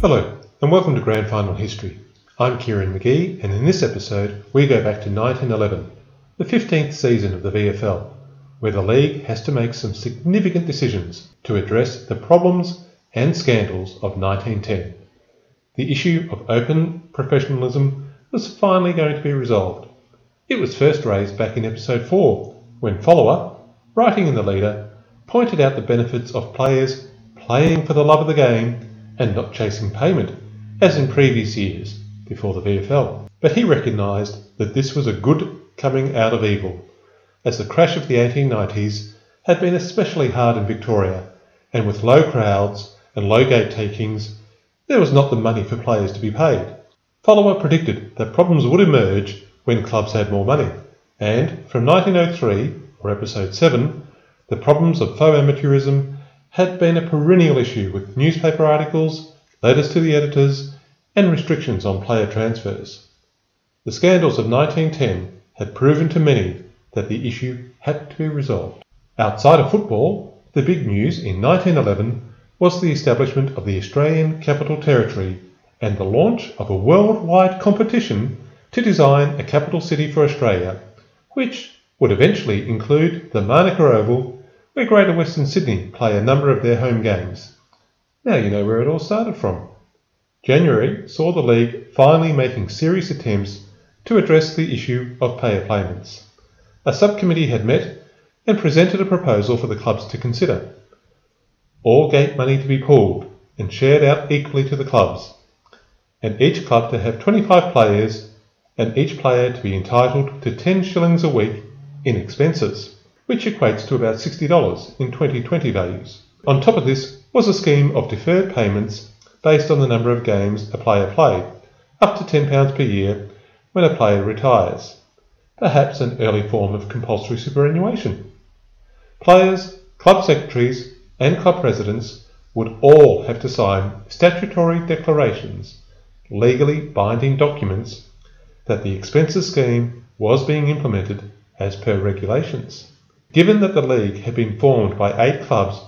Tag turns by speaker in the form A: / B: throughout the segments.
A: Hello, and welcome to Grand Final History. I'm Kieran McGee, and in this episode, we go back to 1911, the 15th season of the VFL, where the league has to make some significant decisions to address the problems and scandals of 1910. The issue of open professionalism was finally going to be resolved. It was first raised back in episode 4, when Follower, writing in the leader, pointed out the benefits of players playing for the love of the game and not chasing payment, as in previous years before the VFL. But he recognised that this was a good coming out of evil, as the crash of the 1890s had been especially hard in Victoria, and with low crowds and low gate takings, there was not the money for players to be paid. Follower predicted that problems would emerge when clubs had more money, and from 1903, or episode 7, the problems of faux amateurism had been a perennial issue with newspaper articles, letters to the editors, and restrictions on player transfers. The scandals of 1910 had proven to many that the issue had to be resolved. Outside of football, the big news in 1911 was the establishment of the Australian Capital Territory and the launch of a worldwide competition to design a capital city for Australia, which would eventually include the Manuka Oval, where Greater Western Sydney play a number of their home games. Now you know where it all started from. January saw the league finally making serious attempts to address the issue of payer payments. A subcommittee had met and presented a proposal for the clubs to consider. All gate money to be pooled and shared out equally to the clubs, and each club to have 25 players and each player to be entitled to 10 shillings a week in expenses, which equates to about $60 in 2020 values. On top of this was a scheme of deferred payments based on the number of games a player played, up to £10 per year when a player retires, perhaps an early form of compulsory superannuation. Players, club secretaries, and club presidents would all have to sign statutory declarations, legally binding documents, that the expenses scheme was being implemented as per regulations. Given that the league had been formed by eight clubs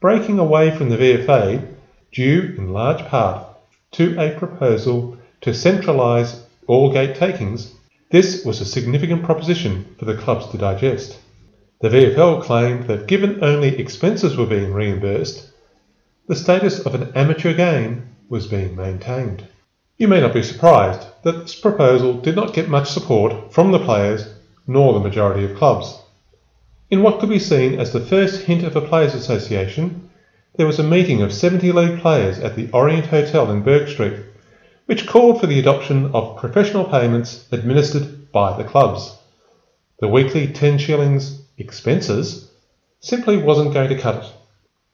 A: breaking away from the VFA due in large part to a proposal to centralise all gate takings, this was a significant proposition for the clubs to digest. The VFL claimed that given only expenses were being reimbursed, the status of an amateur game was being maintained. You may not be surprised that this proposal did not get much support from the players nor the majority of clubs. In what could be seen as the first hint of a players' association, there was a meeting of 70 league players at the Orient Hotel in Bourke Street, which called for the adoption of professional payments administered by the clubs. The weekly 10 shillings expenses simply wasn't going to cut it.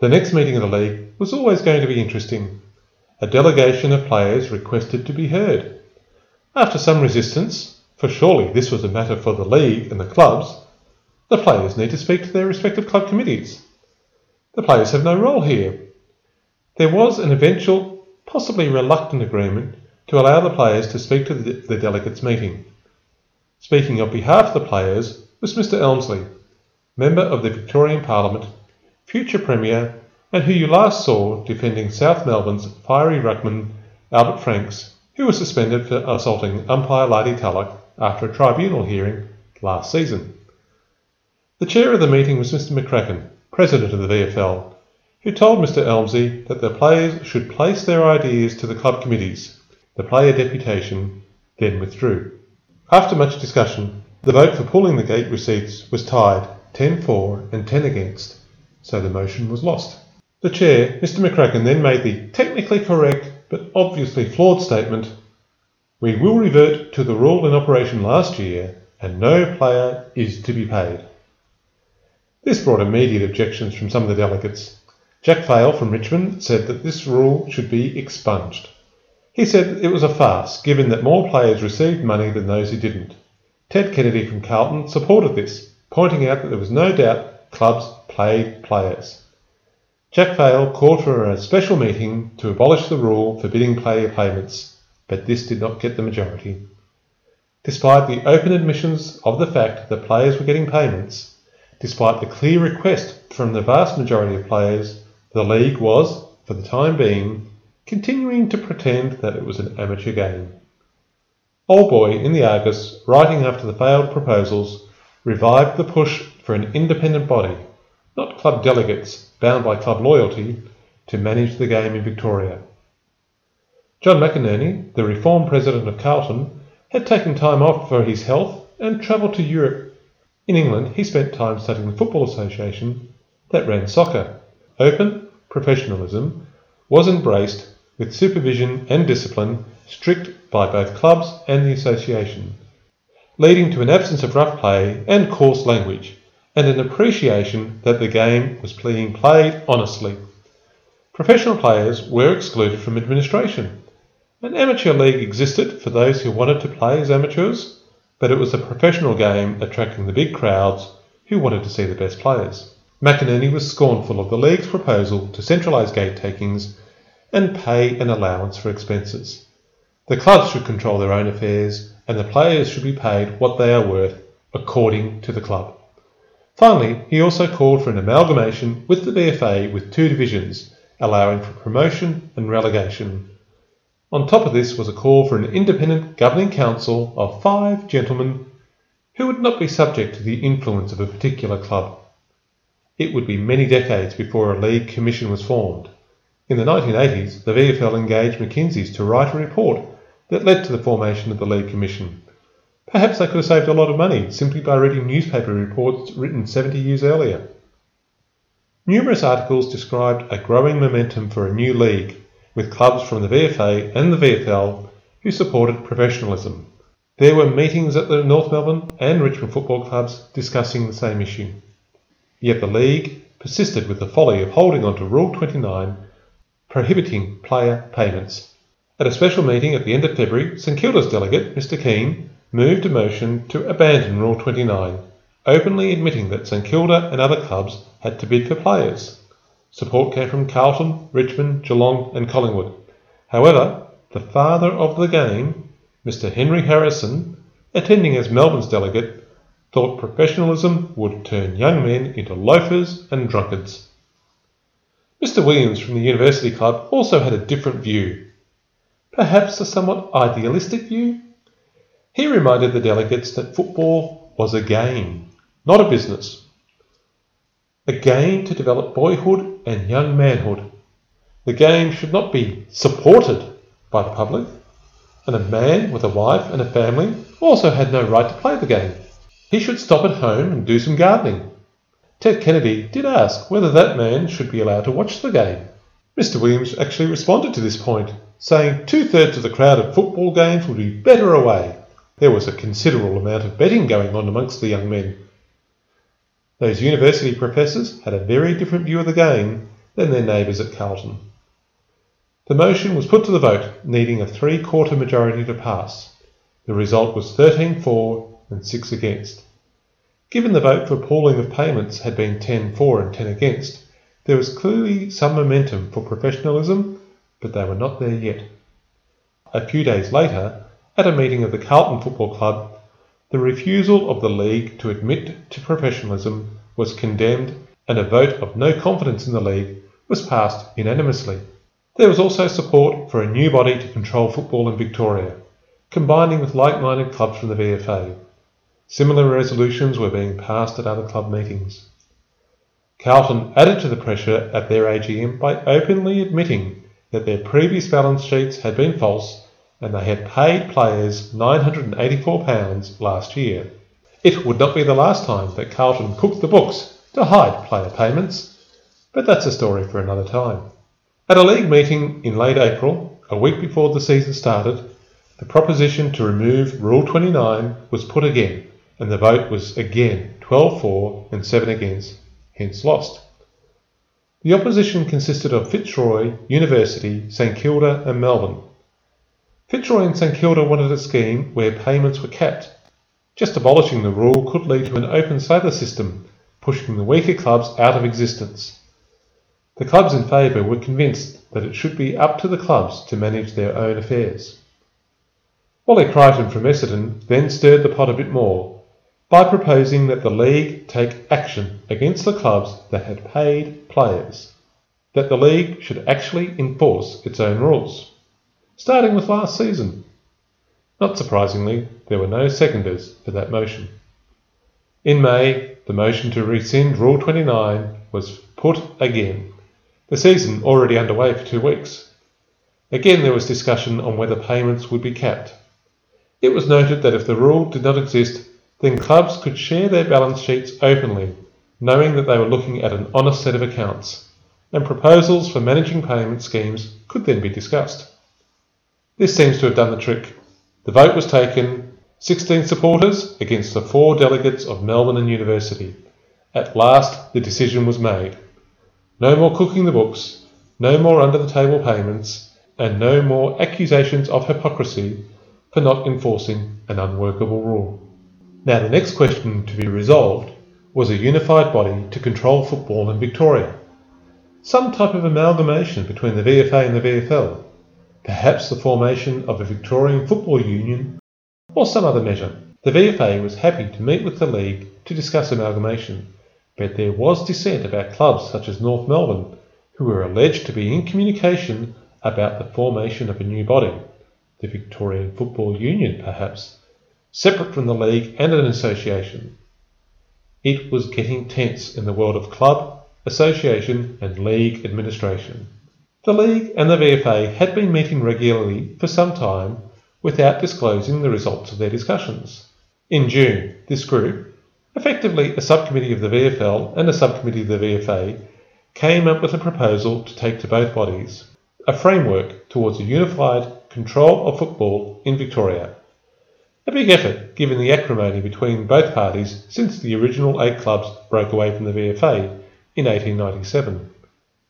A: The next meeting of the league was always going to be interesting. A delegation of players requested to be heard. After some resistance, for surely this was a matter for the league and the clubs, the players need to speak to their respective club committees. The players have no role here. There was an eventual, possibly reluctant agreement to allow the players to speak to the, the delegates' meeting. Speaking on behalf of the players was Mr. Elmslie, member of the Victorian Parliament, future Premier, and who you last saw defending South Melbourne's fiery ruckman Albert Franks, who was suspended for assaulting umpire Lardy Tulloch after a tribunal hearing last season. The chair of the meeting was Mr. McCracken, president of the VFL, who told Mr. Elmslie that the players should place their ideas to the club committees. The player deputation then withdrew. After much discussion, the vote for pulling the gate receipts was tied 10 for and 10 against, so the motion was lost. The chair, Mr. McCracken, then made the technically correct but obviously flawed statement We will revert to the rule in operation last year, and no player is to be paid. This brought immediate objections from some of the delegates. Jack Fayle from Richmond said that this rule should be expunged. He said it was a farce, given that more players received money than those who didn't. Ted Kennedy from Carlton supported this, pointing out that there was no doubt clubs played players. Jack Fayle called for a special meeting to abolish the rule forbidding player payments, but this did not get the majority. Despite the open admissions of the fact that players were getting payments, despite the clear request from the vast majority of players, the league was, for the time being, continuing to pretend that it was an amateur game. Old Boy in the Argus, writing after the failed proposals, revived the push for an independent body, not club delegates bound by club loyalty, to manage the game in Victoria. John McInerney, the reform president of Carlton, had taken time off for his health and travelled to Europe. In England, he spent time studying the Football Association that ran soccer. Open professionalism was embraced with supervision and discipline strict by both clubs and the association, leading to an absence of rough play and coarse language, and an appreciation that the game was being played honestly. Professional players were excluded from administration. An amateur league existed for those who wanted to play as amateurs, but it was a professional game attracting the big crowds who wanted to see the best players. McInerney was scornful of the league's proposal to centralise gate takings and pay an allowance for expenses. The clubs should control their own affairs, and the players should be paid what they are worth according to the club. Finally, he also called for an amalgamation with the VFA with two divisions, allowing for promotion and relegation. On top of this was a call for an independent governing council of five gentlemen who would not be subject to the influence of a particular club. It would be many decades before a league commission was formed. In the 1980s, the VFL engaged McKinsey's to write a report that led to the formation of the League Commission. Perhaps they could have saved a lot of money simply by reading newspaper reports written 70 years earlier. Numerous articles described a growing momentum for a new league, with clubs from the VFA and the VFL who supported professionalism. There were meetings at the North Melbourne and Richmond football clubs discussing the same issue. Yet the league persisted with the folly of holding on to Rule 29 prohibiting player payments. At a special meeting at the end of February, St Kilda's delegate, Mr Keane, moved a motion to abandon Rule 29, openly admitting that St Kilda and other clubs had to bid for players. Support came from Carlton, Richmond, Geelong, and Collingwood. However, the father of the game, Mr Henry Harrison, attending as Melbourne's delegate, thought professionalism would turn young men into loafers and drunkards. Mr Williams from the University Club also had a different view perhaps a somewhat idealistic view. He reminded the delegates that football was a game, not a business. A game to develop boyhood and young manhood. The game should not be supported by the public, and a man with a wife and a family also had no right to play the game. He should stop at home and do some gardening. Ted Kennedy did ask whether that man should be allowed to watch the game. Mr. Williams actually responded to this point saying two thirds of the crowd at football games would be better away. There was a considerable amount of betting going on amongst the young men. Those university professors had a very different view of the game than their neighbours at Carlton. The motion was put to the vote, needing a three quarter majority to pass. The result was 13 for and 6 against. Given the vote for pooling of payments had been 10 for and 10 against, there was clearly some momentum for professionalism but they were not there yet. A few days later, at a meeting of the Carlton Football Club, the refusal of the league to admit to professionalism was condemned and a vote of no confidence in the league was passed unanimously. There was also support for a new body to control football in Victoria, combining with like-minded clubs from the VFA. Similar resolutions were being passed at other club meetings. Carlton added to the pressure at their AGM by openly admitting that their previous balance sheets had been false and they had paid players £984 last year. It would not be the last time that Carlton cooked the books to hide player payments, but that's a story for another time. At a league meeting in late April, a week before the season started, the proposition to remove Rule 29 was put again, and the vote was again 12 for and 7 against, hence lost. The opposition consisted of Fitzroy, University, St Kilda and Melbourne. Fitzroy and St Kilda wanted a scheme where payments were capped. Just abolishing the rule could lead to an open slather system, pushing the weaker clubs out of existence. The clubs in favour were convinced that it should be up to the clubs to manage their own affairs. Wally Crichton from Essendon then stirred the pot a bit more by proposing that the league take action against the clubs that had paid players. that the league should actually enforce its own rules, starting with last season. Not surprisingly, there were no seconders for that motion. In May, the motion to rescind Rule 29 was put again, the season already underway for two weeks. Again, there was discussion on whether payments would be capped. It was noted that if the rule did not exist, then clubs could share their balance sheets openly, knowing that they were looking at an honest set of accounts, and proposals for managing payment schemes could then be discussed. This seems to have done the trick. The vote was taken 16 supporters against the four delegates of Melbourne and University. At last, the decision was made. No more cooking the books, no more under the table payments, and no more accusations of hypocrisy for not enforcing an unworkable rule. Now, the next question to be resolved was a unified body to control football in Victoria. Some type of amalgamation between the VFA and the VFL, perhaps the formation of a Victorian Football Union, or some other measure. The VFA was happy to meet with the League to discuss amalgamation, but there was dissent about clubs such as North Melbourne, who were alleged to be in communication about the formation of a new body, the Victorian Football Union perhaps, separate from the league and an association. It was getting tense in the world of club, association, and league administration. The league and the VFA had been meeting regularly for some time without disclosing the results of their discussions. In June, this group, effectively a subcommittee of the VFL and a subcommittee of the VFA, came up with a proposal to take to both bodies a framework towards a unified control of football in Victoria. A big effort given the acrimony between both parties since the original eight clubs broke away from the VFA in 1897.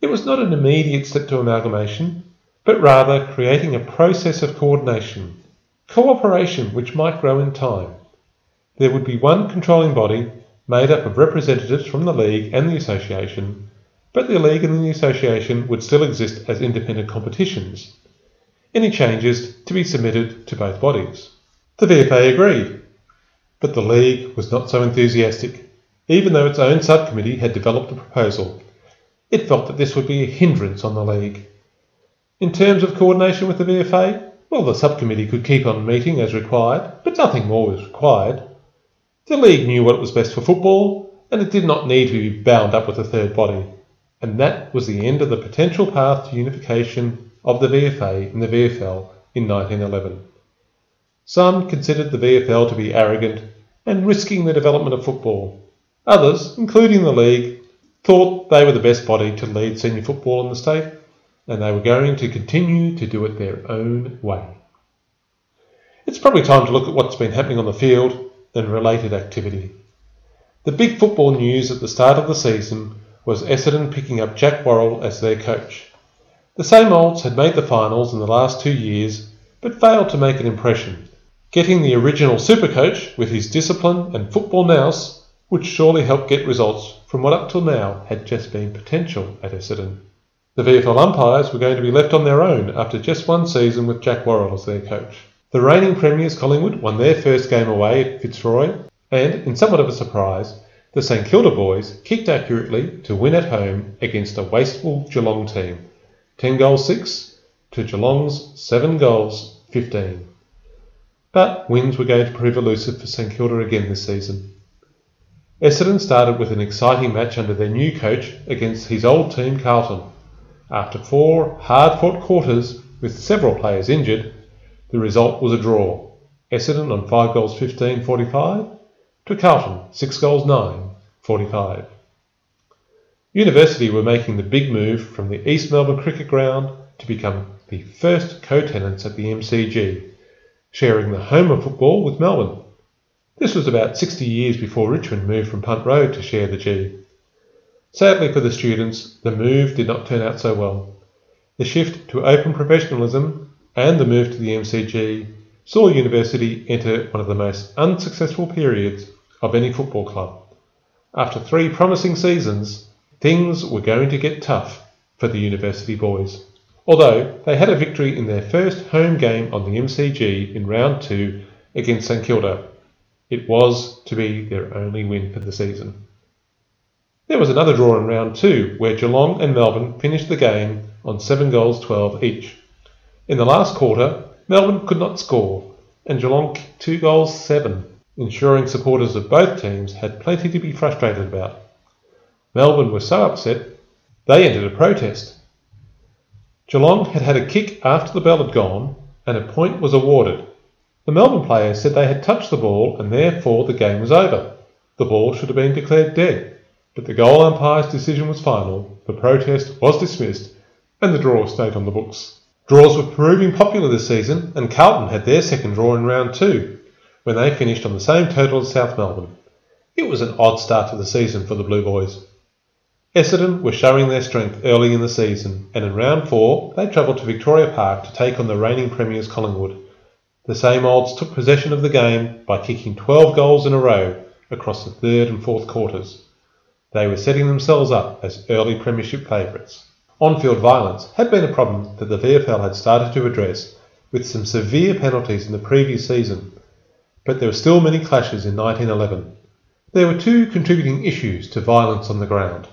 A: It was not an immediate step to amalgamation, but rather creating a process of coordination, cooperation which might grow in time. There would be one controlling body made up of representatives from the League and the Association but the league and the association would still exist as independent competitions. Any changes to be submitted to both bodies. The VFA agreed, but the league was not so enthusiastic, even though its own subcommittee had developed a proposal. It felt that this would be a hindrance on the league. In terms of coordination with the VFA, well, the subcommittee could keep on meeting as required, but nothing more was required. The league knew what was best for football, and it did not need to be bound up with a third body and that was the end of the potential path to unification of the VFA and the VFL in 1911. Some considered the VFL to be arrogant and risking the development of football. Others, including the league, thought they were the best body to lead senior football in the state and they were going to continue to do it their own way. It's probably time to look at what's been happening on the field and related activity. The big football news at the start of the season was Essendon picking up Jack Worrell as their coach. The same olds had made the finals in the last two years, but failed to make an impression. Getting the original super coach with his discipline and football nous would surely help get results from what up till now had just been potential at Essendon. The VFL umpires were going to be left on their own after just one season with Jack Worrell as their coach. The reigning premiers Collingwood won their first game away at Fitzroy, and, in somewhat of a surprise, the St Kilda boys kicked accurately to win at home against a wasteful Geelong team, 10 goals 6 to Geelong's 7 goals 15. But wins were going to prove elusive for St Kilda again this season. Essendon started with an exciting match under their new coach against his old team Carlton. After four hard fought quarters with several players injured, the result was a draw. Essendon on 5 goals 15 45 to Carlton, 6 goals 9, 45. University were making the big move from the East Melbourne Cricket Ground to become the first co-tenants at the MCG, sharing the home of football with Melbourne. This was about 60 years before Richmond moved from Punt Road to share the G. Sadly for the students, the move did not turn out so well. The shift to open professionalism and the move to the MCG saw University enter one of the most unsuccessful periods of any football club. After three promising seasons, things were going to get tough for the University boys. Although they had a victory in their first home game on the MCG in round two against St Kilda, it was to be their only win for the season. There was another draw in round two, where Geelong and Melbourne finished the game on 7 goals 12 each. In the last quarter, Melbourne could not score, and Geelong kicked 2 goals 7, ensuring supporters of both teams had plenty to be frustrated about. Melbourne were so upset they entered a protest. Geelong had had a kick after the bell had gone, and a point was awarded. The Melbourne players said they had touched the ball and therefore the game was over. The ball should have been declared dead, but the goal umpire's decision was final, the protest was dismissed, and the draw stayed on the books. Draws were proving popular this season, and Carlton had their second draw in round two, when they finished on the same total as South Melbourne. It was an odd start to the season for the Blue Boys. Essendon were showing their strength early in the season, and in round four they travelled to Victoria Park to take on the reigning premiers Collingwood. The same olds took possession of the game by kicking 12 goals in a row across the third and fourth quarters. They were setting themselves up as early premiership favourites. On-field violence had been a problem that the VFL had started to address with some severe penalties in the previous season, but there were still many clashes in 1911. There were two contributing issues to violence on the ground.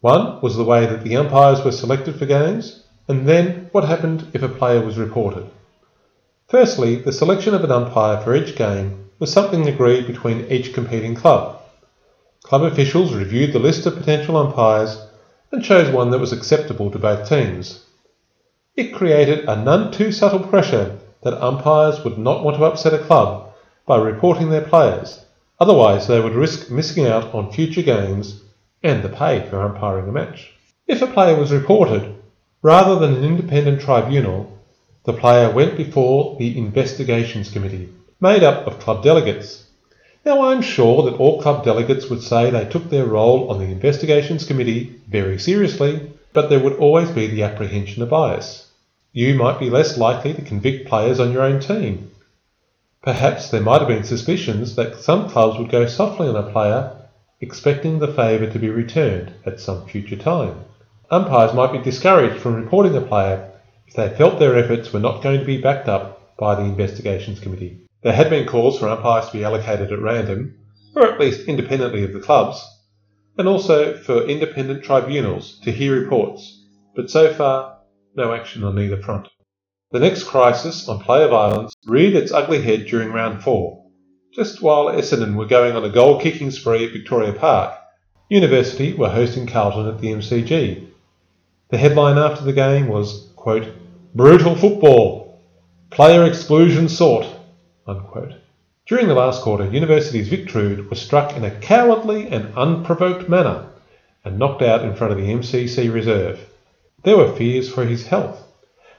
A: One was the way that the umpires were selected for games, and then what happened if a player was reported. Firstly, the selection of an umpire for each game was something agreed between each competing club. Club officials reviewed the list of potential umpires and chose one that was acceptable to both teams. It created a none too subtle pressure that umpires would not want to upset a club by reporting their players, otherwise, they would risk missing out on future games and the pay for umpiring a match. If a player was reported, rather than an independent tribunal, the player went before the Investigations Committee, made up of club delegates. Now, I'm sure that all club delegates would say they took their role on the Investigations Committee very seriously, but there would always be the apprehension of bias. You might be less likely to convict players on your own team. Perhaps there might have been suspicions that some clubs would go softly on a player expecting the favour to be returned at some future time. Umpires might be discouraged from reporting a player they felt their efforts were not going to be backed up by the investigations committee. There had been calls for umpires to be allocated at random, or at least independently of the clubs, and also for independent tribunals to hear reports, but so far no action on either front. The next crisis on player violence reared its ugly head during round four just while Essendon were going on a goal kicking spree at Victoria Park, University were hosting Carlton at the MCG. The headline after the game was, quote, Brutal football, player exclusion sought, unquote. During the last quarter, University's Vic Trude was struck in a cowardly and unprovoked manner and knocked out in front of the MCC reserve. There were fears for his health.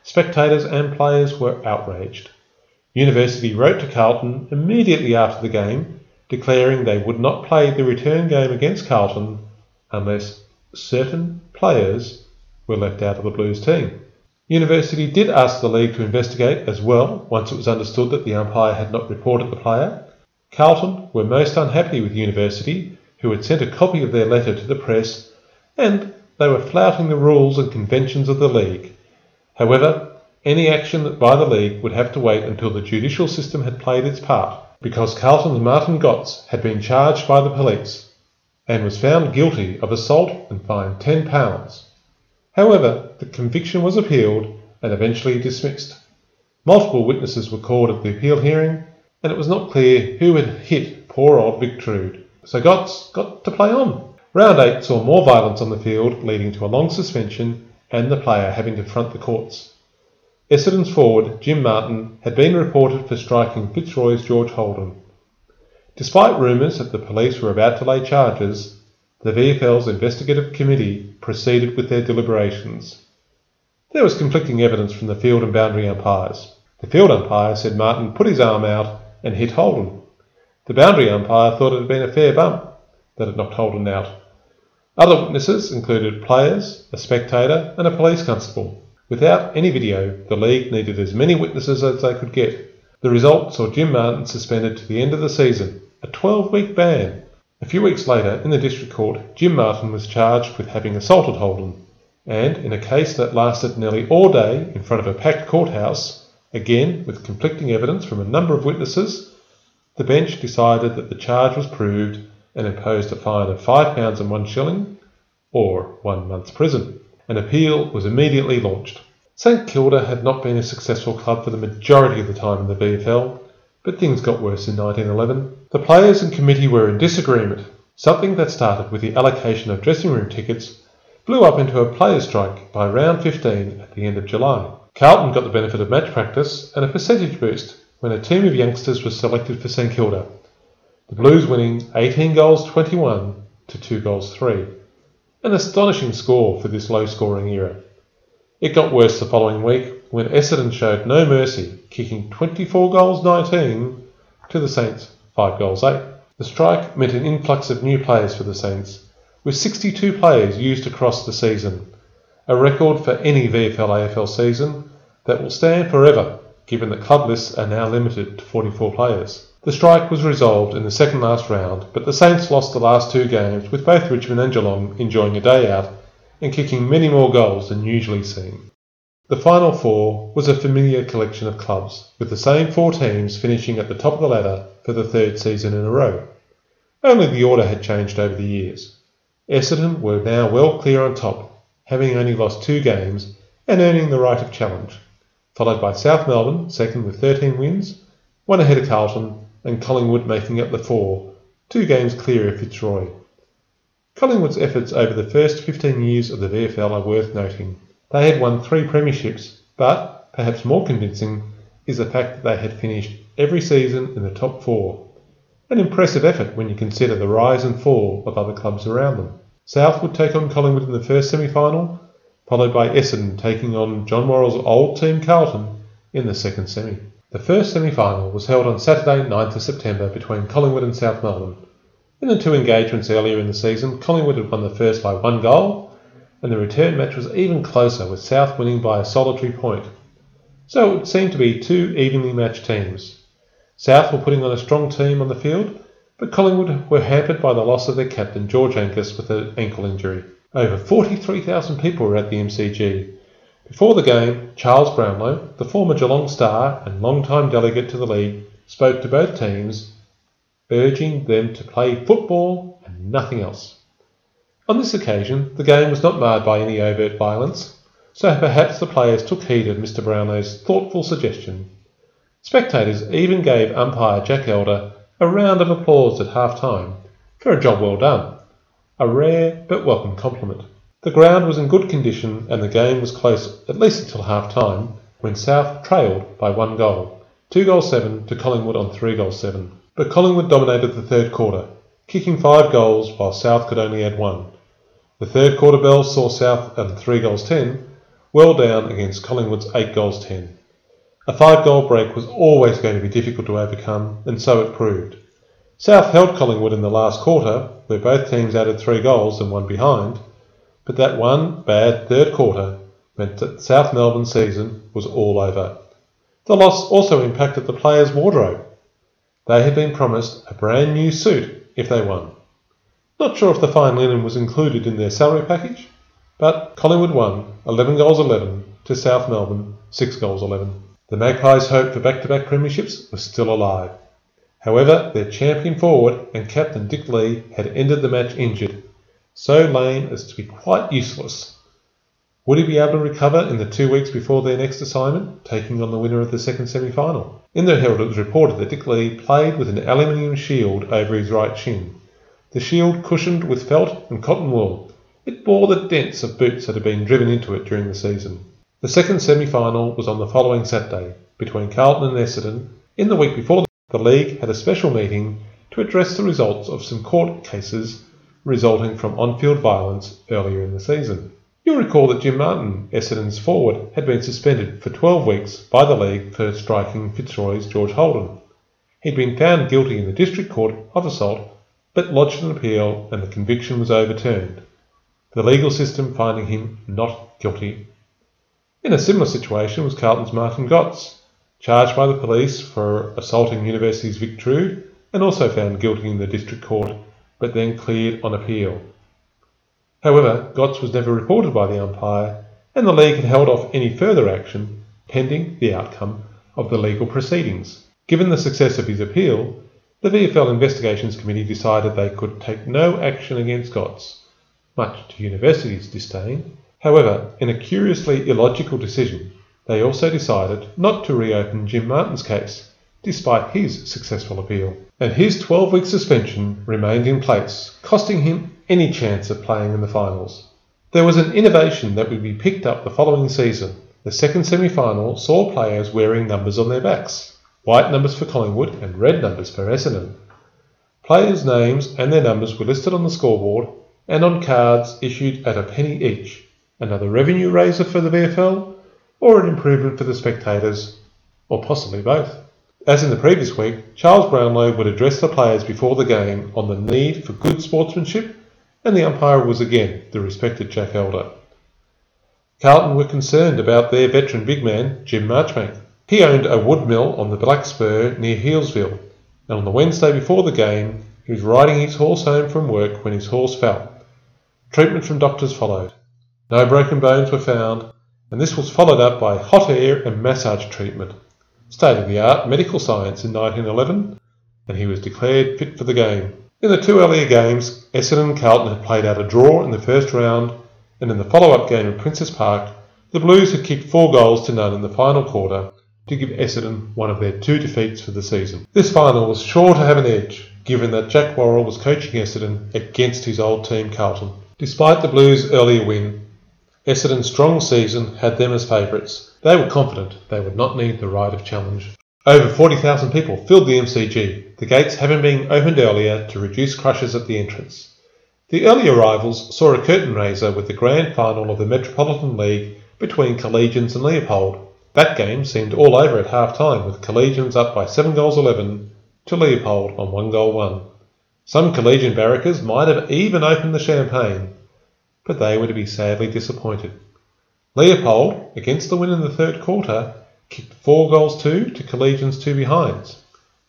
A: Spectators and players were outraged. University wrote to Carlton immediately after the game, declaring they would not play the return game against Carlton unless certain players were left out of the Blues team. University did ask the league to investigate as well once it was understood that the umpire had not reported the player. Carlton were most unhappy with University, who had sent a copy of their letter to the press, and they were flouting the rules and conventions of the league. However, any action by the league would have to wait until the judicial system had played its part, because Carlton's Martin Gotz had been charged by the police and was found guilty of assault and fined £10. However, the conviction was appealed and eventually dismissed. Multiple witnesses were called at the appeal hearing, and it was not clear who had hit poor old Vic Trude. So Gotz got to play on. Round 8 saw more violence on the field, leading to a long suspension and the player having to front the courts. Essendon's forward, Jim Martin, had been reported for striking Fitzroy's George Holden. Despite rumours that the police were about to lay charges, the VFL's investigative committee proceeded with their deliberations. There was conflicting evidence from the field and boundary umpires. The field umpire said Martin put his arm out and hit Holden. The boundary umpire thought it had been a fair bump that had knocked Holden out. Other witnesses included players, a spectator, and a police constable. Without any video, the league needed as many witnesses as they could get. The result saw Jim Martin suspended to the end of the season, a 12 week ban. A few weeks later, in the district court, Jim Martin was charged with having assaulted Holden, and in a case that lasted nearly all day in front of a packed courthouse, again with conflicting evidence from a number of witnesses, the bench decided that the charge was proved and imposed a fine of £5 and one shilling, or one month's prison. An appeal was immediately launched. St Kilda had not been a successful club for the majority of the time in the VFL, but things got worse in 1911. The players and committee were in disagreement. Something that started with the allocation of dressing room tickets blew up into a players' strike by round 15 at the end of July. Carlton got the benefit of match practice and a percentage boost when a team of youngsters was selected for St Kilda. The Blues winning 18 goals 21 to 2 goals 3. An astonishing score for this low scoring era. It got worse the following week when Essendon showed no mercy, kicking 24 goals 19 to the Saints 5 goals 8. The strike meant an influx of new players for the Saints, with 62 players used across the season, a record for any VFL AFL season that will stand forever given that club lists are now limited to 44 players. The strike was resolved in the second last round, but the Saints lost the last two games with both Richmond and Geelong enjoying a day out and kicking many more goals than usually seen. The final four was a familiar collection of clubs, with the same four teams finishing at the top of the ladder for the third season in a row. Only the order had changed over the years. Essendon were now well clear on top, having only lost two games and earning the right of challenge, followed by South Melbourne, second with 13 wins, one ahead of Carlton, and Collingwood making up the four, two games clear of Fitzroy. Collingwood's efforts over the first 15 years of the VFL are worth noting. They had won three premierships, but, perhaps more convincing, is the fact that they had finished every season in the top four. An impressive effort when you consider the rise and fall of other clubs around them. South would take on Collingwood in the first semi final, followed by Essendon taking on John Worrell's old team Carlton in the second semi. The first semi final was held on Saturday, 9th of September, between Collingwood and South Melbourne. In the two engagements earlier in the season, Collingwood had won the first by one goal, and the return match was even closer, with South winning by a solitary point. So it seemed to be two evenly matched teams. South were putting on a strong team on the field, but Collingwood were hampered by the loss of their captain George Angus with an ankle injury. Over 43,000 people were at the MCG. Before the game, Charles Brownlow, the former Geelong star and long-time delegate to the league, spoke to both teams, urging them to play football and nothing else. On this occasion, the game was not marred by any overt violence, so perhaps the players took heed of Mr. Brownlow's thoughtful suggestion. Spectators even gave umpire Jack Elder a round of applause at half time for a job well done a rare but welcome compliment. The ground was in good condition and the game was close at least until half time when South trailed by one goal, two goals seven to Collingwood on three goals seven. But Collingwood dominated the third quarter, kicking five goals while South could only add one. The third quarter bell saw South at three goals ten, well down against Collingwood's eight goals ten. A five goal break was always going to be difficult to overcome, and so it proved. South held Collingwood in the last quarter, where both teams added three goals and one behind, but that one bad third quarter meant that South Melbourne's season was all over. The loss also impacted the players' wardrobe. They had been promised a brand new suit if they won. Not sure if the fine linen was included in their salary package, but Collingwood won 11 goals 11 to South Melbourne 6 goals 11. The Magpies' hope for back-to-back premierships was still alive. However, their champion forward and captain Dick Lee had ended the match injured, so lame as to be quite useless. Would he be able to recover in the two weeks before their next assignment, taking on the winner of the second semi-final? In the Herald it was reported that Dick Lee played with an aluminium shield over his right shin. The shield cushioned with felt and cotton wool. It bore the dents of boots that had been driven into it during the season. The second semi-final was on the following Saturday, between Carlton and Essendon, in the week before the League had a special meeting to address the results of some court cases resulting from on-field violence earlier in the season. You'll recall that Jim Martin, Essendon's forward, had been suspended for 12 weeks by the league for striking Fitzroy's George Holden. He'd been found guilty in the district court of assault, but lodged an appeal and the conviction was overturned, the legal system finding him not guilty. In a similar situation was Carlton's Martin Gotz, charged by the police for assaulting University's Vic Trude and also found guilty in the district court, but then cleared on appeal. However, Gotz was never reported by the umpire, and the league had held off any further action pending the outcome of the legal proceedings. Given the success of his appeal, The VFL Investigations Committee decided they could take no action against Gotz, much to university's disdain. However, in a curiously illogical decision, they also decided not to reopen Jim Martin's case, despite his successful appeal. And his 12 week suspension remained in place, costing him any chance of playing in the finals. There was an innovation that would be picked up the following season. The second semi final saw players wearing numbers on their backs white numbers for Collingwood and red numbers for Essendon. Players' names and their numbers were listed on the scoreboard and on cards issued at a penny each. Another revenue raiser for the VFL, or an improvement for the spectators, or possibly both. As in the previous week, Charles Brownlow would address the players before the game on the need for good sportsmanship, and the umpire was again the respected Jack Elder. Carlton were concerned about their veteran big man, Jim Marchbank. He owned a wood mill on the Black Spur near Healesville, and on the Wednesday before the game, he was riding his horse home from work when his horse fell. Treatment from doctors followed. No broken bones were found, and this was followed up by hot air and massage treatment, state of the art medical science in 1911, and he was declared fit for the game. In the two earlier games, Essendon and Carlton had played out a draw in the first round, and in the follow up game at Princes Park, the Blues had kicked four goals to none in the final quarter to give Essendon one of their two defeats for the season. This final was sure to have an edge, given that Jack Worrell was coaching Essendon against his old team Carlton. Despite the Blues' earlier win, Essendon's strong season had them as favourites. They were confident they would not need the right of challenge. Over 40,000 people filled the MCG, the gates having been opened earlier to reduce crushes at the entrance. The early arrivals saw a curtain raiser with the grand final of the Metropolitan League between Collegians and Leopold. That game seemed all over at half time, with Collegians up by 7 goals 11 to Leopold on 1 goal 1. Some Collegian barrackers might have even opened the champagne, but they were to be sadly disappointed. Leopold, against the win in the third quarter, kicked 4 goals 2 to Collegians 2 behinds,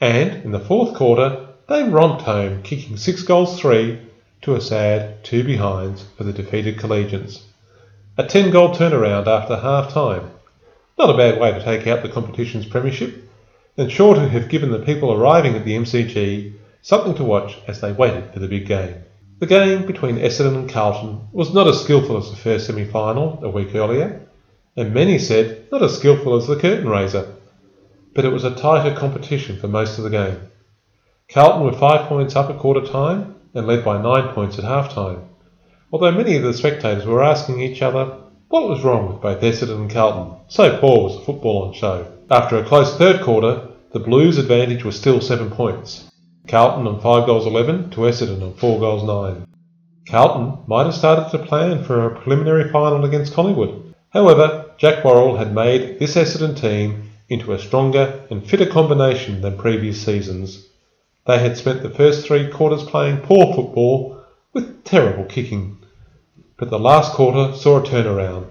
A: and in the fourth quarter they romped home, kicking 6 goals 3 to a sad 2 behinds for the defeated Collegians. A 10 goal turnaround after half time not a bad way to take out the competition's premiership, and sure to have given the people arriving at the MCG something to watch as they waited for the big game. The game between Essendon and Carlton was not as skillful as the first semi final a week earlier, and many said not as skillful as the curtain raiser, but it was a tighter competition for most of the game. Carlton were five points up at quarter time and led by nine points at half time, although many of the spectators were asking each other what was wrong with both Essendon and Carlton? So poor was the football on show. After a close third quarter, the Blues' advantage was still seven points. Carlton on 5 goals 11 to Essendon on 4 goals 9. Carlton might have started to plan for a preliminary final against Collingwood. However, Jack Worrell had made this Essendon team into a stronger and fitter combination than previous seasons. They had spent the first three quarters playing poor football with terrible kicking but the last quarter saw a turnaround,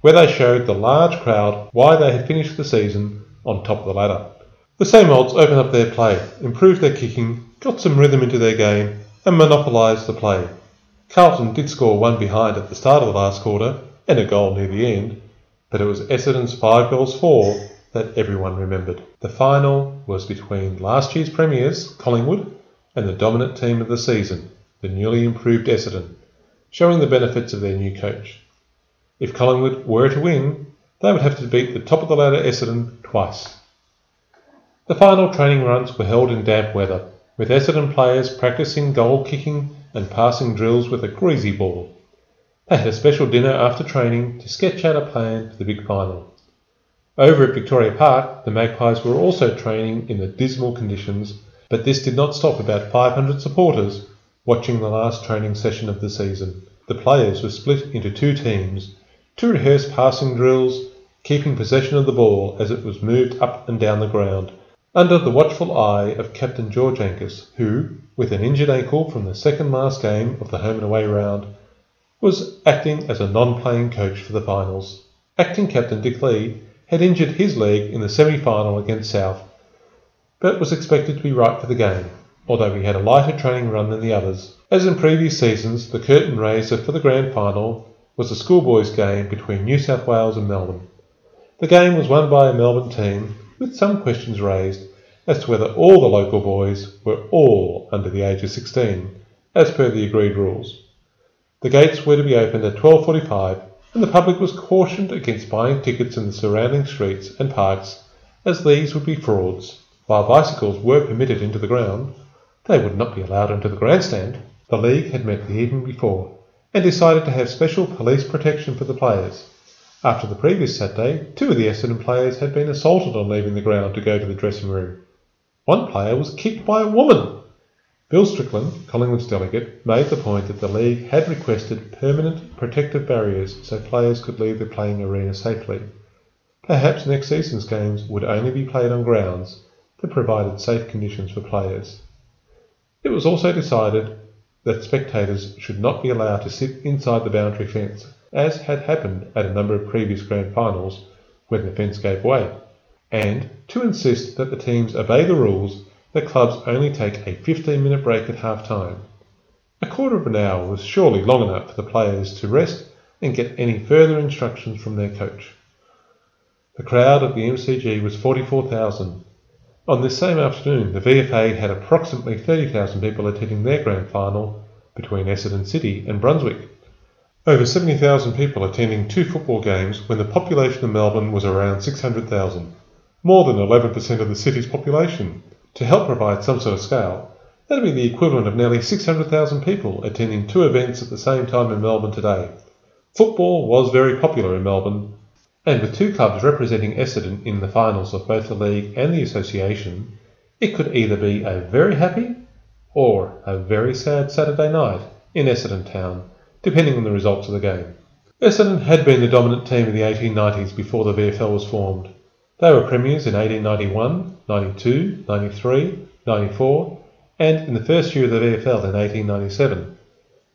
A: where they showed the large crowd why they had finished the season on top of the ladder. The same olds opened up their play, improved their kicking, got some rhythm into their game, and monopolised the play. Carlton did score one behind at the start of the last quarter and a goal near the end, but it was Essendon's five goals four that everyone remembered. The final was between last year's premiers, Collingwood, and the dominant team of the season, the newly improved Essendon showing the benefits of their new coach. If Collingwood were to win, they would have to beat the top of the ladder Essendon twice. The final training runs were held in damp weather, with Essendon players practicing goal kicking and passing drills with a greasy ball. They had a special dinner after training to sketch out a plan for the big final. Over at Victoria Park, the Magpies were also training in the dismal conditions, but this did not stop about 500 supporters watching the last training session of the season. The players were split into two teams to rehearse passing drills, keeping possession of the ball as it was moved up and down the ground, under the watchful eye of Captain George Angus, who, with an injured ankle from the second last game of the home and away round, was acting as a non-playing coach for the finals. Acting captain Dick Lee had injured his leg in the semi-final against South, but was expected to be right for the game although he had a lighter training run than the others. As in previous seasons, the curtain raiser for the grand final was the schoolboys game between New South Wales and Melbourne. The game was won by a Melbourne team, with some questions raised, as to whether all the local boys were all under the age of 16, as per the agreed rules. The gates were to be opened at 12.45 and the public was cautioned against buying tickets in the surrounding streets and parks as these would be frauds. While bicycles were permitted into the ground, they would not be allowed into the grandstand. The league had met the evening before and decided to have special police protection for the players. After the previous Saturday, two of the Essendon players had been assaulted on leaving the ground to go to the dressing room. One player was kicked by a woman. Bill Strickland, Collingwood's delegate, made the point that the league had requested permanent protective barriers so players could leave the playing arena safely. Perhaps next season's games would only be played on grounds that provided safe conditions for players. It was also decided that spectators should not be allowed to sit inside the boundary fence, as had happened at a number of previous grand finals when the fence gave way, and to insist that the teams obey the rules that clubs only take a 15 minute break at half time. A quarter of an hour was surely long enough for the players to rest and get any further instructions from their coach. The crowd at the MCG was 44,000. On this same afternoon, the VFA had approximately 30,000 people attending their grand final between Essendon City and Brunswick. Over 70,000 people attending two football games when the population of Melbourne was around 600,000, more than 11% of the city's population. To help provide some sort of scale, that would be the equivalent of nearly 600,000 people attending two events at the same time in Melbourne today. Football was very popular in Melbourne and with two clubs representing Essendon in the finals of both the league and the association, it could either be a very happy or a very sad Saturday night in Essendon town, depending on the results of the game. Essendon had been the dominant team in the 1890s before the VFL was formed. They were premiers in 1891, 92, 93, 94, and in the first year of the VFL in 1897,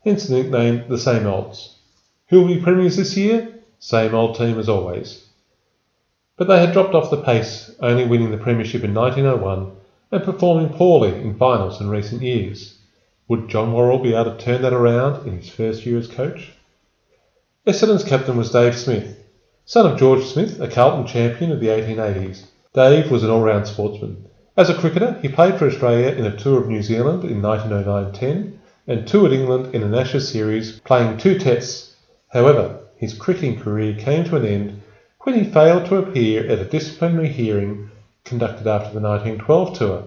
A: hence the nickname the Same Olds. Who will be premiers this year? Same old team as always. But they had dropped off the pace, only winning the Premiership in 1901 and performing poorly in finals in recent years. Would John Worrall be able to turn that around in his first year as coach? Essendon's captain was Dave Smith, son of George Smith, a Carlton champion of the 1880s. Dave was an all-round sportsman. As a cricketer, he played for Australia in a tour of New Zealand in 1909-10 and toured England in an Ashes series, playing two tests. However, his cricketing career came to an end when he failed to appear at a disciplinary hearing conducted after the 1912 tour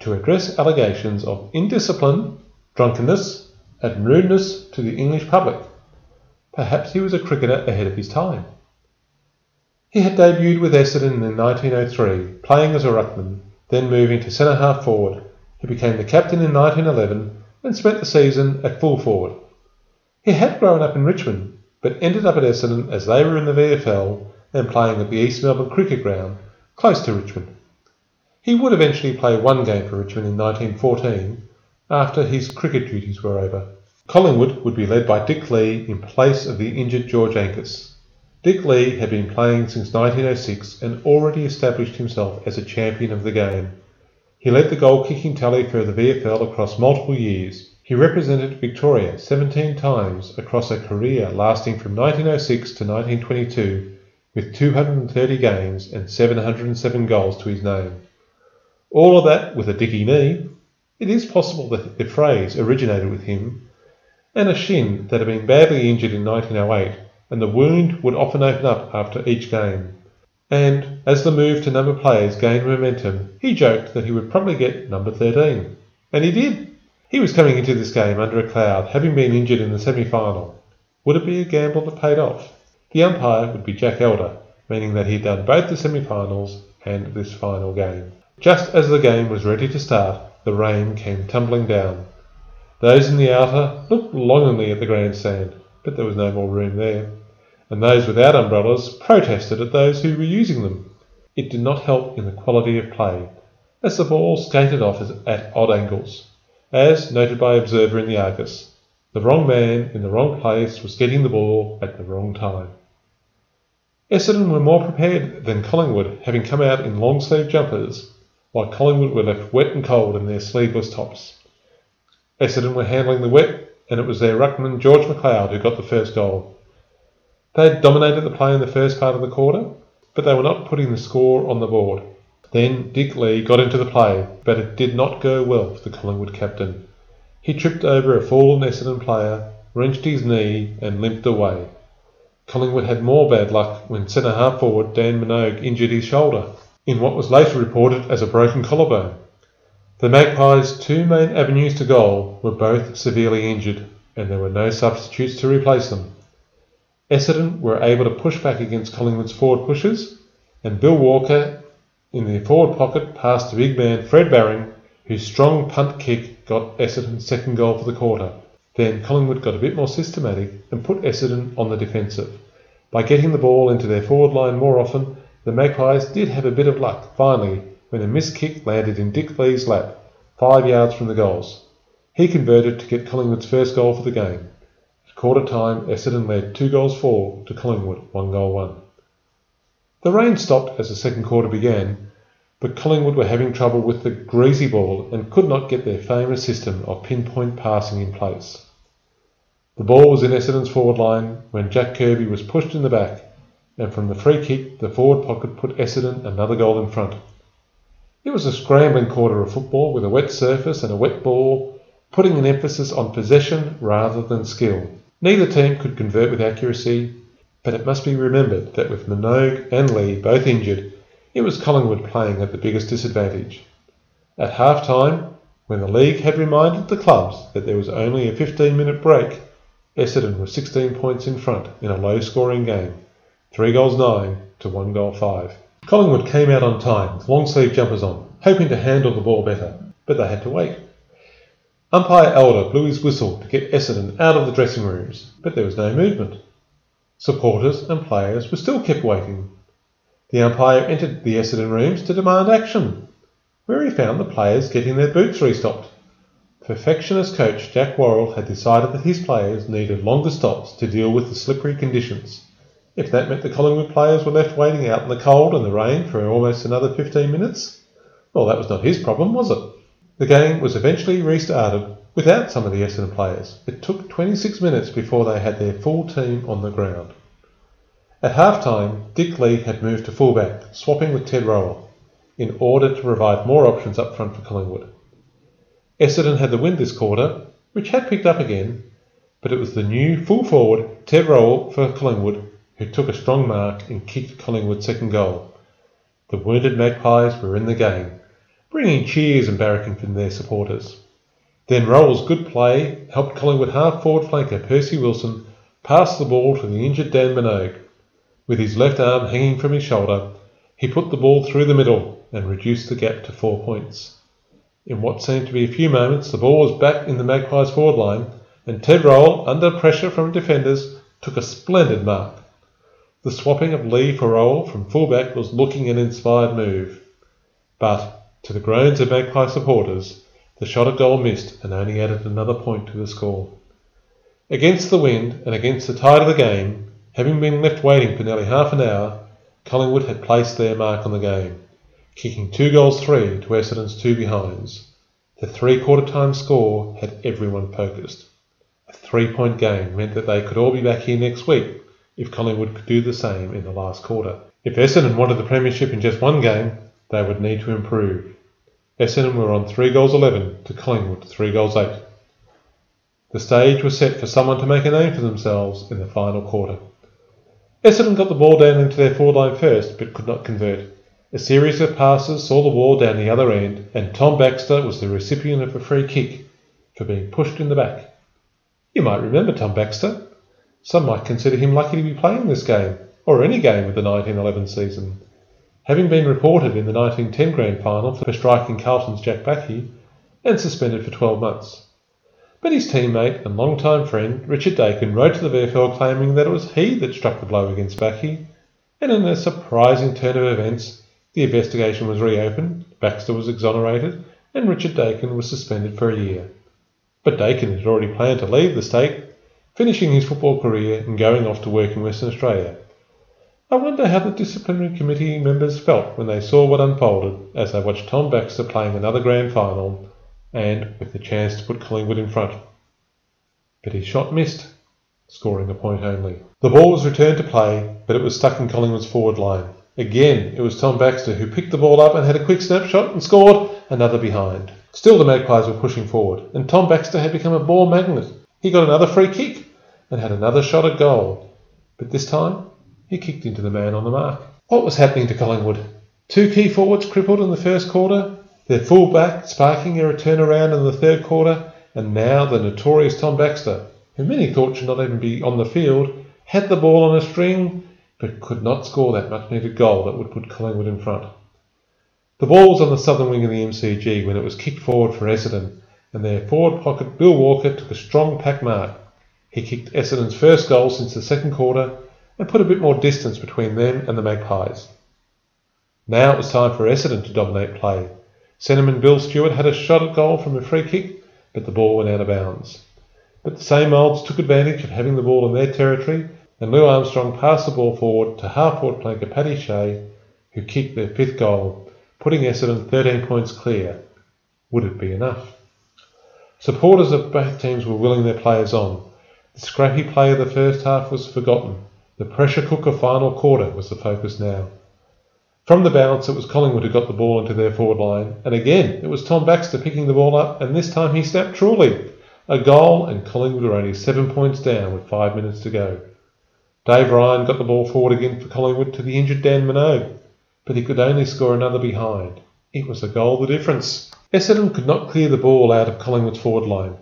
A: to address allegations of indiscipline, drunkenness, and rudeness to the English public. Perhaps he was a cricketer ahead of his time. He had debuted with Essendon in 1903, playing as a ruckman, then moving to centre half forward. He became the captain in 1911 and spent the season at full forward. He had grown up in Richmond but ended up at Essendon as they were in the VFL and playing at the East Melbourne Cricket Ground, close to Richmond. He would eventually play one game for Richmond in 1914 after his cricket duties were over. Collingwood would be led by Dick Lee in place of the injured George Angus. Dick Lee had been playing since 1906 and already established himself as a champion of the game. He led the goal kicking tally for the VFL across multiple years he represented Victoria 17 times across a career lasting from 1906 to 1922 with 230 games and 707 goals to his name. All of that with a dicky knee. It is possible that the phrase originated with him and a shin that had been badly injured in 1908 and the wound would often open up after each game. And as the move to number players gained momentum, he joked that he would probably get number 13. And he did. He was coming into this game under a cloud, having been injured in the semi-final. Would it be a gamble that paid off? The umpire would be Jack Elder, meaning that he had done both the semi-finals and this final game. Just as the game was ready to start, the rain came tumbling down. Those in the outer looked longingly at the grandstand, but there was no more room there, and those without umbrellas protested at those who were using them. It did not help in the quality of play, as the ball skated off at odd angles as noted by Observer in the Argus. The wrong man in the wrong place was getting the ball at the wrong time. Essendon were more prepared than Collingwood, having come out in long sleeved jumpers, while Collingwood were left wet and cold in their sleeveless tops. Essendon were handling the wet, and it was their ruckman George McLeod who got the first goal. They had dominated the play in the first part of the quarter, but they were not putting the score on the board. Then Dick Lee got into the play, but it did not go well for the Collingwood captain. He tripped over a fallen Essendon player, wrenched his knee, and limped away. Collingwood had more bad luck when centre half forward Dan Minogue injured his shoulder, in what was later reported as a broken collarbone. The Magpies' two main avenues to goal were both severely injured, and there were no substitutes to replace them. Essendon were able to push back against Collingwood's forward pushes, and Bill Walker in the forward pocket passed to big man Fred Baring, whose strong punt kick got Essendon's second goal for the quarter. Then Collingwood got a bit more systematic and put Essendon on the defensive. By getting the ball into their forward line more often, the Magpies did have a bit of luck finally when a missed kick landed in Dick Lee's lap, five yards from the goals. He converted to get Collingwood's first goal for the game. Quarter time, Essendon led two goals four to Collingwood, one goal one. The rain stopped as the second quarter began, but Collingwood were having trouble with the greasy ball and could not get their famous system of pinpoint passing in place. The ball was in Essendon's forward line when Jack Kirby was pushed in the back, and from the free kick, the forward pocket put Essendon another goal in front. It was a scrambling quarter of football with a wet surface and a wet ball, putting an emphasis on possession rather than skill. Neither team could convert with accuracy, but it must be remembered that with Minogue and Lee both injured, it was Collingwood playing at the biggest disadvantage. At half time, when the league had reminded the clubs that there was only a 15 minute break, Essendon was 16 points in front in a low scoring game, 3 goals 9 to 1 goal 5. Collingwood came out on time with long sleeve jumpers on, hoping to handle the ball better, but they had to wait. Umpire Elder blew his whistle to get Essendon out of the dressing rooms, but there was no movement. Supporters and players were still kept waiting. The umpire entered the Essendon rooms to demand action, where he found the players getting their boots restocked. Perfectionist coach Jack Worrall had decided that his players needed longer stops to deal with the slippery conditions. If that meant the Collingwood players were left waiting out in the cold and the rain for almost another 15 minutes, well, that was not his problem, was it? The game was eventually restarted without some of the Essendon players. It took 26 minutes before they had their full team on the ground. At half time, Dick Lee had moved to fullback, swapping with Ted Rowell, in order to provide more options up front for Collingwood. Essendon had the wind this quarter, which had picked up again, but it was the new full forward Ted Rowell for Collingwood who took a strong mark and kicked Collingwood's second goal. The wounded Magpies were in the game, bringing cheers and barracking from their supporters. Then Rowell's good play helped Collingwood half forward flanker Percy Wilson pass the ball to the injured Dan Minogue. With his left arm hanging from his shoulder, he put the ball through the middle and reduced the gap to four points. In what seemed to be a few moments, the ball was back in the Magpies' forward line, and Ted Rowell, under pressure from defenders, took a splendid mark. The swapping of Lee for Rowell from fullback was looking an inspired move. But, to the groans of Magpie supporters, the shot at goal missed and only added another point to the score. Against the wind and against the tide of the game, having been left waiting for nearly half an hour, Collingwood had placed their mark on the game, kicking two goals three to Essendon's two behinds. The three quarter time score had everyone focused. A three point game meant that they could all be back here next week if Collingwood could do the same in the last quarter. If Essendon wanted the premiership in just one game, they would need to improve. Essendon were on 3 goals 11 to Collingwood 3 goals 8. The stage was set for someone to make a name for themselves in the final quarter. Essendon got the ball down into their forward line first, but could not convert. A series of passes saw the ball down the other end, and Tom Baxter was the recipient of a free kick for being pushed in the back. You might remember Tom Baxter. Some might consider him lucky to be playing this game, or any game of the 1911 season. Having been reported in the 1910 Grand Final for striking Carlton's Jack Bacquie and suspended for 12 months. But his teammate and long-time friend Richard Dakin wrote to the VFL claiming that it was he that struck the blow against Bacquie, and in a surprising turn of events, the investigation was reopened, Baxter was exonerated, and Richard Dakin was suspended for a year. But Dakin had already planned to leave the state finishing his football career and going off to work in Western Australia. I wonder how the disciplinary committee members felt when they saw what unfolded as they watched Tom Baxter playing another grand final and with the chance to put Collingwood in front. But his shot missed, scoring a point only. The ball was returned to play, but it was stuck in Collingwood's forward line, Again, it was Tom Baxter who picked the ball up and had a quick snapshot and scored another behind. Still, the Magpies were pushing forward, and Tom Baxter had become a ball magnet. He got another free kick and had another shot at goal. But this time, he kicked into the man on the mark. What was happening to Collingwood? Two key forwards crippled in the first quarter, their full back sparking a return around in the third quarter, and now the notorious Tom Baxter, who many thought should not even be on the field, had the ball on a string but could not score that much needed goal that would put Collingwood in front. The ball was on the southern wing of the MCG when it was kicked forward for Essendon, and their forward pocket Bill Walker took a strong pack mark. He kicked Essendon's first goal since the second quarter and put a bit more distance between them and the Magpies. Now it was time for Essendon to dominate play. Centreman Bill Stewart had a shot at goal from a free kick, but the ball went out of bounds. But the same olds took advantage of having the ball in their territory and Lou Armstrong passed the ball forward to half-forward Paddy Shea, who kicked their fifth goal, putting Essendon 13 points clear. Would it be enough? Supporters of both teams were willing their players on. The scrappy play of the first half was forgotten. The pressure cooker final quarter was the focus now. From the bounce, it was Collingwood who got the ball into their forward line, and again it was Tom Baxter picking the ball up, and this time he snapped truly. A goal, and Collingwood were only seven points down with five minutes to go. Dave Ryan got the ball forward again for Collingwood to the injured Dan Minogue, but he could only score another behind. It was a goal the difference. Essendon could not clear the ball out of Collingwood's forward line.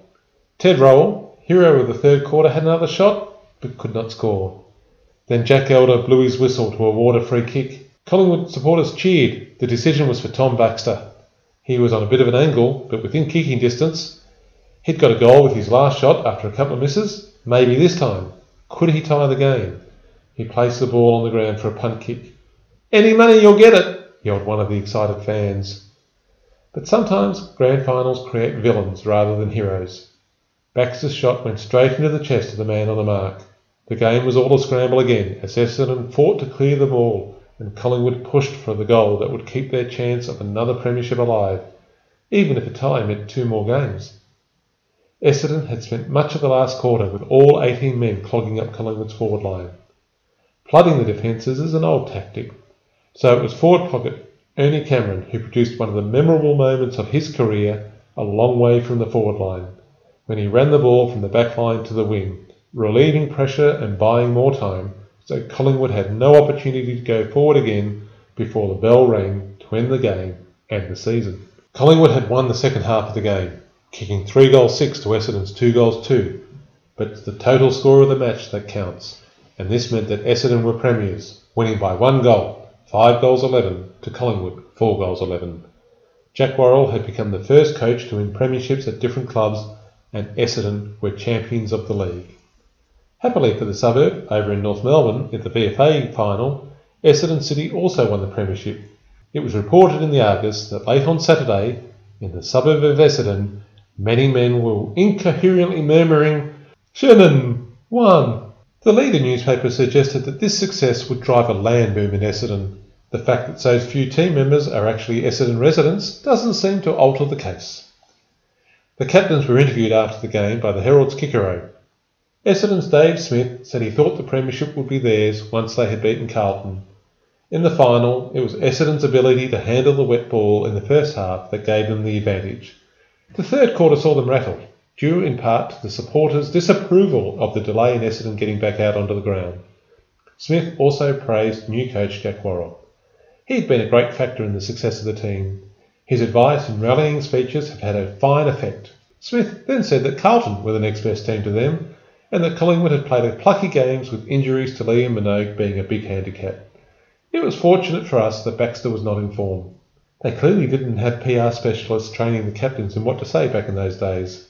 A: Ted Rowell, hero of the third quarter, had another shot, but could not score. Then Jack Elder blew his whistle to award a free kick. Collingwood supporters cheered. The decision was for Tom Baxter. He was on a bit of an angle, but within kicking distance. He'd got a goal with his last shot after a couple of misses. Maybe this time. Could he tie the game? He placed the ball on the ground for a punt kick. Any money, you'll get it, yelled one of the excited fans. But sometimes grand finals create villains rather than heroes. Baxter's shot went straight into the chest of the man on the mark. The game was all a scramble again as Essendon fought to clear the ball and Collingwood pushed for the goal that would keep their chance of another premiership alive, even if a tie meant two more games. Essendon had spent much of the last quarter with all 18 men clogging up Collingwood's forward line. Flooding the defences is an old tactic, so it was forward pocket Ernie Cameron who produced one of the memorable moments of his career a long way from the forward line, when he ran the ball from the back line to the wing, relieving pressure and buying more time, so Collingwood had no opportunity to go forward again before the bell rang to end the game and the season. Collingwood had won the second half of the game, kicking three goals six to Essendon's two goals two. But it's the total score of the match that counts, and this meant that Essendon were premiers, winning by one goal, five goals eleven, to Collingwood, four goals eleven. Jack Worrall had become the first coach to win premierships at different clubs, and Essendon were champions of the league. Happily for the suburb, over in North Melbourne, in the VFA final, Essendon City also won the premiership. It was reported in the Argus that late on Saturday, in the suburb of Essendon, Many men were incoherently murmuring, Shannon won. The leader newspaper suggested that this success would drive a land boom in Essendon. The fact that so few team members are actually Essendon residents doesn't seem to alter the case. The captains were interviewed after the game by the Herald's Kikero. Essendon's Dave Smith said he thought the premiership would be theirs once they had beaten Carlton. In the final, it was Essendon's ability to handle the wet ball in the first half that gave them the advantage. The third quarter saw them rattled, due in part to the supporters' disapproval of the delay in Essendon getting back out onto the ground. Smith also praised new coach Jack Worrall. He had been a great factor in the success of the team. His advice and rallying speeches have had a fine effect. Smith then said that Carlton were the next best team to them, and that Collingwood had played a plucky games with injuries to Liam Minogue being a big handicap. It was fortunate for us that Baxter was not in form. They clearly didn't have PR specialists training the captains in what to say back in those days.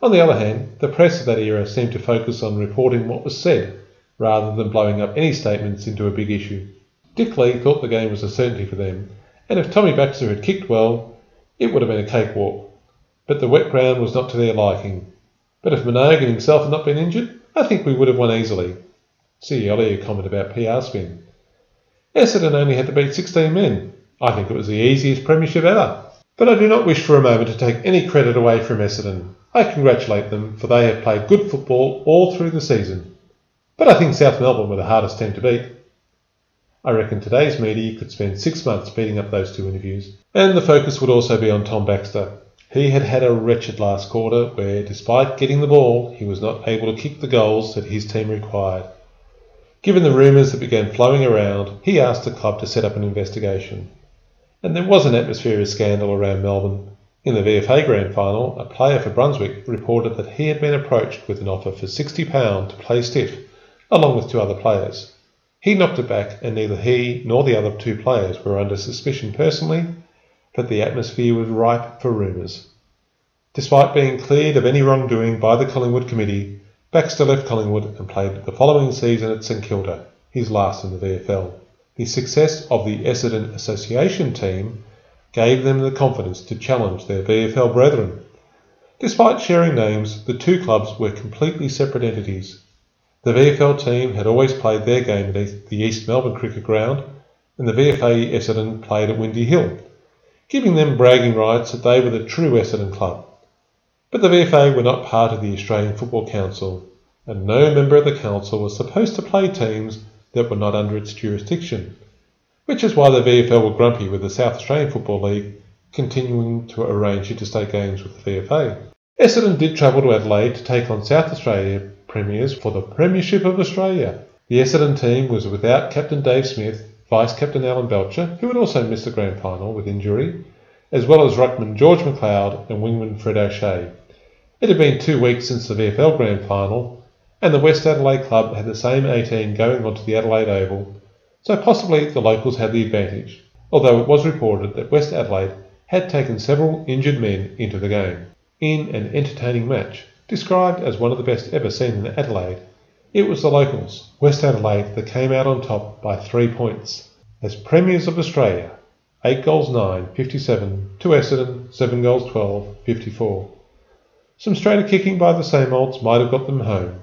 A: On the other hand, the press of that era seemed to focus on reporting what was said, rather than blowing up any statements into a big issue. Dick Lee thought the game was a certainty for them, and if Tommy Baxter had kicked well, it would have been a cakewalk. But the wet ground was not to their liking. But if Minogue and himself had not been injured, I think we would have won easily. See earlier comment about PR spin. Essendon only had to beat 16 men, I think it was the easiest premiership ever. But I do not wish for a moment to take any credit away from Essendon. I congratulate them, for they have played good football all through the season. But I think South Melbourne were the hardest team to beat. I reckon today's media could spend six months beating up those two interviews. And the focus would also be on Tom Baxter. He had had a wretched last quarter where, despite getting the ball, he was not able to kick the goals that his team required. Given the rumours that began flowing around, he asked the club to set up an investigation. And there was an atmosphere of scandal around Melbourne. In the VFA Grand Final, a player for Brunswick reported that he had been approached with an offer for £60 to play stiff, along with two other players. He knocked it back, and neither he nor the other two players were under suspicion personally, but the atmosphere was ripe for rumours. Despite being cleared of any wrongdoing by the Collingwood Committee, Baxter left Collingwood and played the following season at St Kilda, his last in the VFL. The success of the Essendon Association team gave them the confidence to challenge their VFL brethren. Despite sharing names, the two clubs were completely separate entities. The VFL team had always played their game at the East Melbourne Cricket Ground, and the VFA Essendon played at Windy Hill, giving them bragging rights that they were the true Essendon club. But the VFA were not part of the Australian Football Council, and no member of the council was supposed to play teams that were not under its jurisdiction, which is why the VFL were grumpy with the South Australian Football League continuing to arrange interstate games with the VFA. Essendon did travel to Adelaide to take on South Australia premiers for the Premiership of Australia. The Essendon team was without captain Dave Smith, vice captain Alan Belcher, who had also missed the grand final with injury, as well as ruckman George McLeod and wingman Fred O'Shea. It had been two weeks since the VFL Grand Final, and the West Adelaide club had the same 18 going onto the Adelaide Oval, so possibly the locals had the advantage, although it was reported that West Adelaide had taken several injured men into the game. In an entertaining match, described as one of the best ever seen in Adelaide, it was the locals, West Adelaide, that came out on top by three points. As Premiers of Australia, 8 goals 9, 57, to Essendon, 7 goals 12, 54. Some straighter kicking by the same olds might have got them home.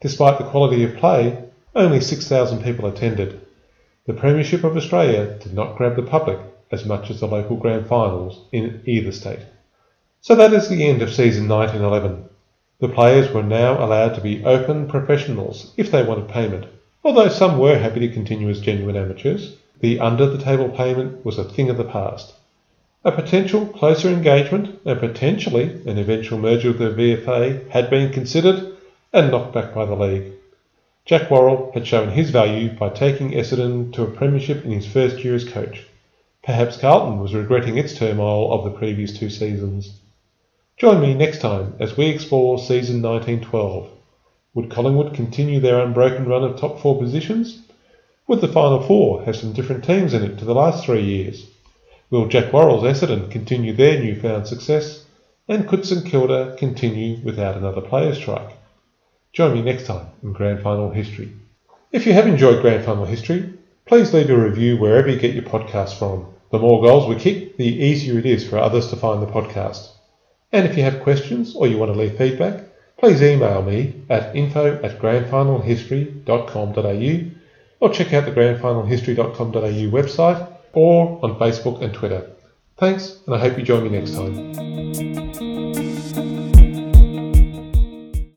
A: Despite the quality of play, only 6,000 people attended. The Premiership of Australia did not grab the public as much as the local grand finals in either state. So that is the end of season 1911. The players were now allowed to be open professionals if they wanted payment, although some were happy to continue as genuine amateurs. The under the table payment was a thing of the past. A potential closer engagement and potentially an eventual merger with the VFA had been considered and knocked back by the league. Jack Worrall had shown his value by taking Essendon to a premiership in his first year as coach. Perhaps Carlton was regretting its turmoil of the previous two seasons. Join me next time as we explore season 1912. Would Collingwood continue their unbroken run of top four positions? Would the Final Four have some different teams in it to the last three years? Will Jack Worrall's Essendon continue their newfound success? And could St Kilda continue without another players' strike? Join me next time in Grand Final History. If you have enjoyed Grand Final History, please leave a review wherever you get your podcast from. The more goals we kick, the easier it is for others to find the podcast. And if you have questions or you want to leave feedback, please email me at info at grandfinalhistory.com.au or check out the grandfinalhistory.com.au website or on Facebook and Twitter. Thanks, and I hope you join me next time.